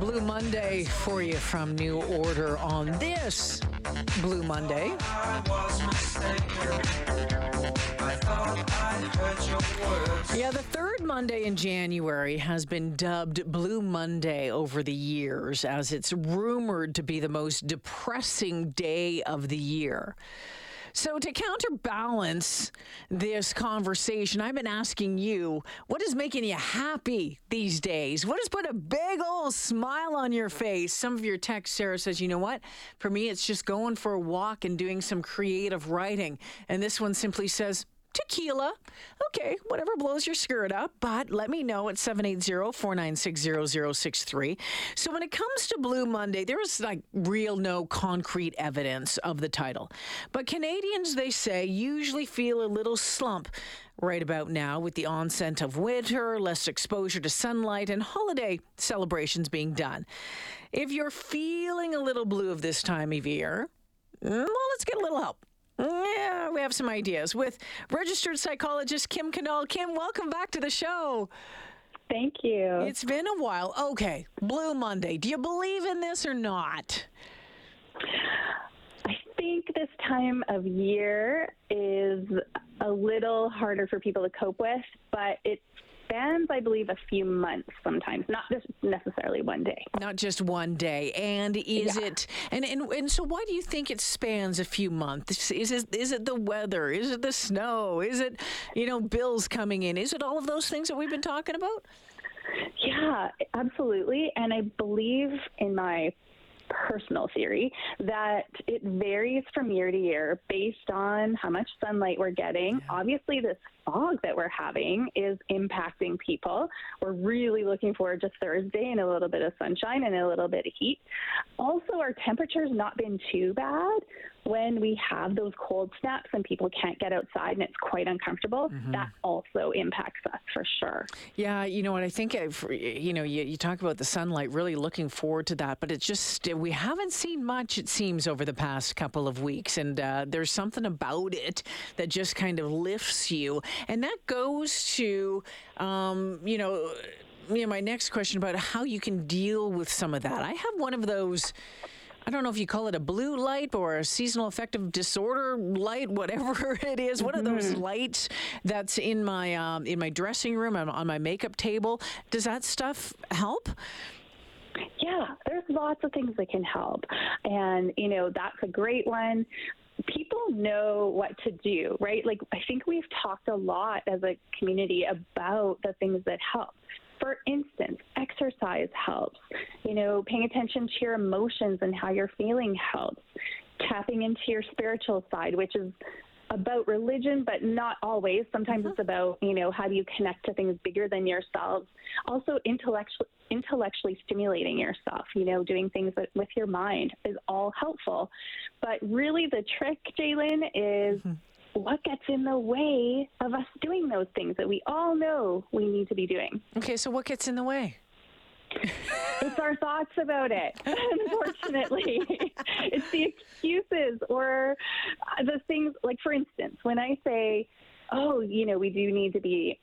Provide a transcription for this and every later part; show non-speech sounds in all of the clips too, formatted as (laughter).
Monday for you from New Order on this Blue Monday. Yeah, the third Monday in January has been dubbed Blue Monday over the years as it's rumored to be the most depressing day of the year. So, to counterbalance this conversation, I've been asking you what is making you happy these days? What has put a big old smile on your face? Some of your text, Sarah says, you know what? For me, it's just going for a walk and doing some creative writing. And this one simply says, tequila. Okay, whatever blows your skirt up, but let me know at 780-496-0063. So when it comes to Blue Monday, there is like real no concrete evidence of the title. But Canadians, they say, usually feel a little slump right about now with the onset of winter, less exposure to sunlight, and holiday celebrations being done. If you're feeling a little blue of this time of year, mm, well, let's get a little help. Yeah, we have some ideas with registered psychologist Kim Cannell. Kim, welcome back to the show. Thank you. It's been a while. Okay, Blue Monday. Do you believe in this or not? I think this time of year is a little harder for people to cope with, but it spans, I believe, a few months sometimes, not just necessarily one day. Not just one day. And is Yeah. it and, and and so why do you think it spans a few months? Is it is it the weather? Is it the snow? Is it, you know, bills coming in? Is it all of those things that we've been talking about? Yeah, absolutely. And I believe in my personal theory that it varies from year to year based on how much sunlight we're getting. Obviously, this fog that we're having is impacting people. We're really looking forward to Thursday and a little bit of sunshine and a little bit of heat. Also, our temperature's not been too bad when we have those cold snaps and people can't get outside and it's quite uncomfortable. That also impacts us for sure. Yeah, you know what? I think, for- you know, you, you talk about the sunlight, really looking forward to that, but it's just, we haven't seen much, it seems, over the past couple of weeks. And uh, there's something about it that just kind of lifts you. And that goes to, um, you know, you know, my next question about how you can deal with some of that. I have one of those. I don't know if you call it a blue light or a seasonal affective disorder light, whatever (laughs) it is. One of those lights that's in my um, in my dressing room on, on my makeup table. Does that stuff help? Yeah, there's lots of things that can help. And, you know, that's a great one. People know what to do, right? Like, I think we've talked a lot as a community about the things that help. For instance, exercise helps. You know, paying attention to your emotions and how you're feeling helps. Tapping into your spiritual side, which is about religion, but not always. Sometimes mm-hmm. it's about, you know, how do you connect to things bigger than yourselves. Also, intellectually, intellectually stimulating yourself, you know, doing things that, with your mind is all helpful. But really, the trick, Jalen, is mm-hmm. What gets in the way of us doing those things that we all know we need to be doing. Okay, so what gets in the way? It's our thoughts about it, (laughs) unfortunately. (laughs) it's the excuses or the things, like, for instance, when I say, oh, you know, we do need to be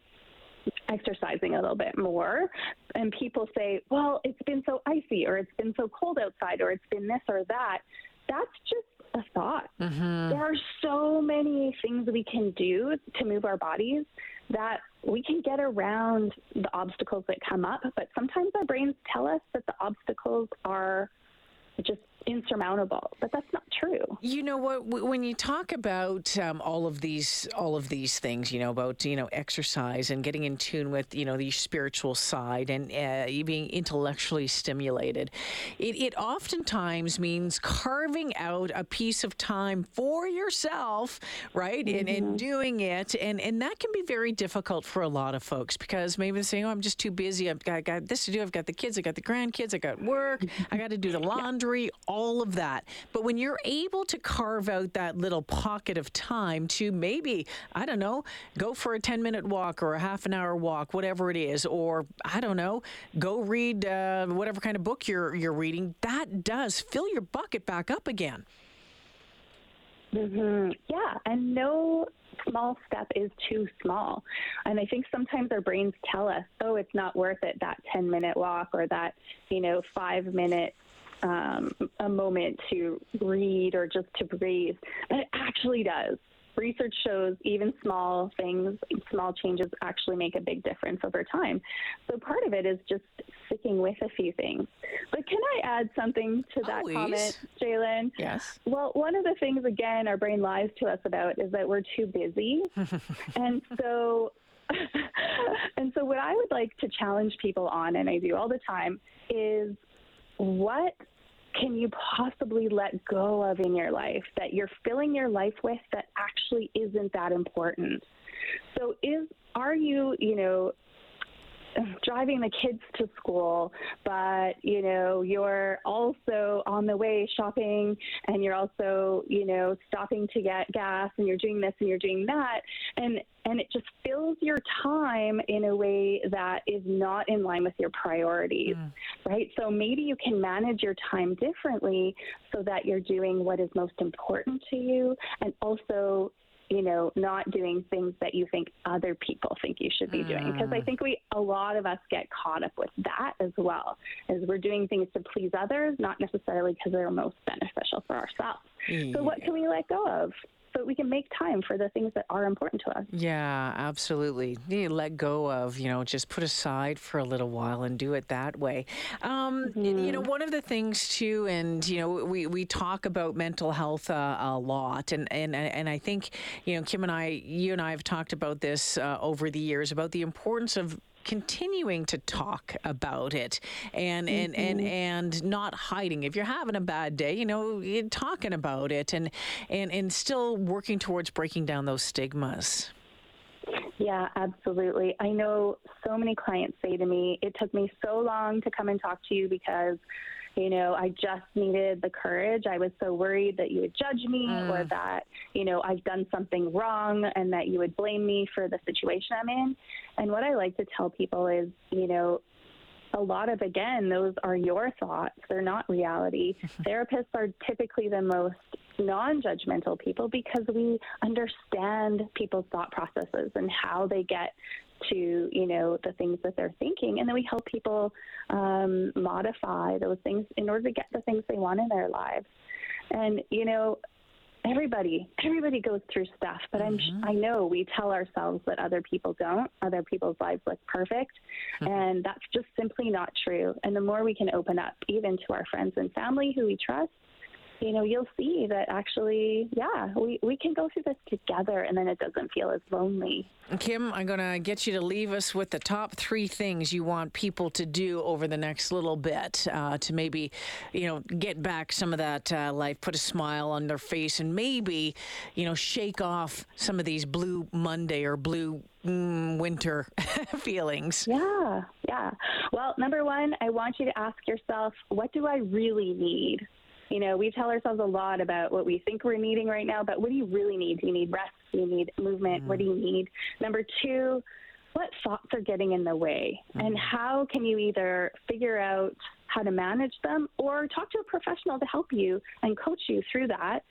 exercising a little bit more, and people say, well, it's been so icy, or it's been so cold outside, or it's been this or that, that's just a thought. Mm-hmm. There are so many things we can do to move our bodies that we can get around the obstacles that come up, but sometimes our brains tell us that the obstacles are just insurmountable, but that's not true. You know what? When you talk about um, all of these, all of these things, you know about you know exercise and getting in tune with you know the spiritual side and uh, being intellectually stimulated, it, it oftentimes means carving out a piece of time for yourself, right? And, and doing it, and and that can be very difficult for a lot of folks because maybe they're saying, "Oh, I'm just too busy. I've got, I got this to do. I've got the kids. i've got the grandkids. I got work. I (laughs) got to do the laundry." All of that. But when you're able to carve out that little pocket of time to maybe, I don't know, go for a 10 minute walk or a half an hour walk, whatever it is, or I don't know, go read uh, whatever kind of book you're, you're reading, that does fill your bucket back up again. hmm Yeah, and no small step is too small. And I think sometimes our brains tell us, oh, it's not worth it, that 10 minute walk or that, you know, five minute um, a moment to read or just to breathe. But it actually does research shows even small things, small changes actually make a big difference over time. So part of it is just sticking with a few things. But can I add something to that Always. comment, Jalen? Yes. Well, one of the things, again, our brain lies to us about is that we're too busy. (laughs) and so (laughs) and so what I would like to challenge people on, and I do all the time, is what can you possibly let go of in your life that you're filling your life with that actually isn't that important? So is are you, you know, driving the kids to school, but you know you're also on the way shopping, and you're also you know stopping to get gas, and you're doing this and you're doing that, and and it just fills your time in a way that is not in line with your priorities, mm. right? So maybe you can manage your time differently so that you're doing what is most important to you, and also you know, not doing things that you think other people think you should be doing. Because I mm. think we, a lot of us get caught up with that as well, as we're doing things to please others, not necessarily because they're most beneficial for ourselves. Yeah. So, what can we let go of? So we can make time for the things that are important to us. Yeah, absolutely. You let go of, you know, just put aside for a little while and do it that way. Um, mm-hmm. You know, one of the things too, and you know, we, we talk about mental health uh, a lot, and, and and I think you know, Kim and I, you and I have talked about this uh, over the years about the importance of continuing to talk about it and mm-hmm. and and and not hiding if you're having a bad day you know talking about it and and and still working towards breaking down those stigmas yeah, absolutely. I know so many clients say to me, it took me so long to come and talk to you because you know, I just needed the courage. I was so worried that you would judge me mm. or that, you know, I've done something wrong and that you would blame me for the situation I'm in. And what I like to tell people is, you know, a lot of, again, those are your thoughts. They're not reality. (laughs) Therapists are typically the most non judgmental people because we understand people's thought processes and how they get to you know the things that they're thinking. And then we help people um, modify those things in order to get the things they want in their lives. And you know everybody everybody goes through stuff but mm-hmm. i'm i know we tell ourselves that other people don't. Other people's lives look perfect. Mm-hmm. and that's just simply not true. And the more we can open up even to our friends and family who we trust you know, you'll see that actually, yeah, we, we can go through this together and then it doesn't feel as lonely. Kim, I'm going to get you to leave us with the top three things you want people to do over the next little bit uh, to maybe, you know, get back some of that uh, life, put a smile on their face, and maybe, you know, shake off some of these blue Monday or blue mm, winter (laughs) feelings. Yeah, yeah. Well, number one, I want you to ask yourself, what do I really need? You know, we tell ourselves a lot about what we think we're needing right now, but what do you really need? Do you need rest? Do you need movement? Mm. What do you need? Number two, what thoughts are getting in the way? Mm. And how can you either figure out how to manage them or talk to a professional to help you and coach you through that?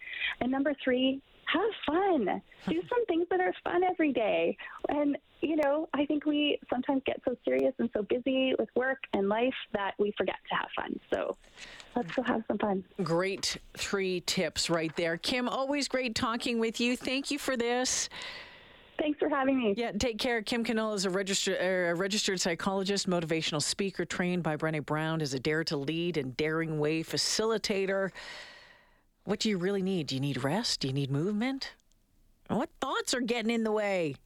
And number three, have fun. Do (laughs) some things that are fun every day. And, you know, I think we sometimes get so serious and so busy with work and life that we forget to have fun. So let's go have some fun. Great three tips right there. Kim, always great talking with you. Thank you for this. Thanks for having me. Yeah, take care. Kim Cannell is a registered, uh, a registered psychologist, motivational speaker trained by Brené Brown, is a Dare to Lead and Daring Way facilitator. What do you really need? Do you need rest? Do you need movement? What thoughts are getting in the way?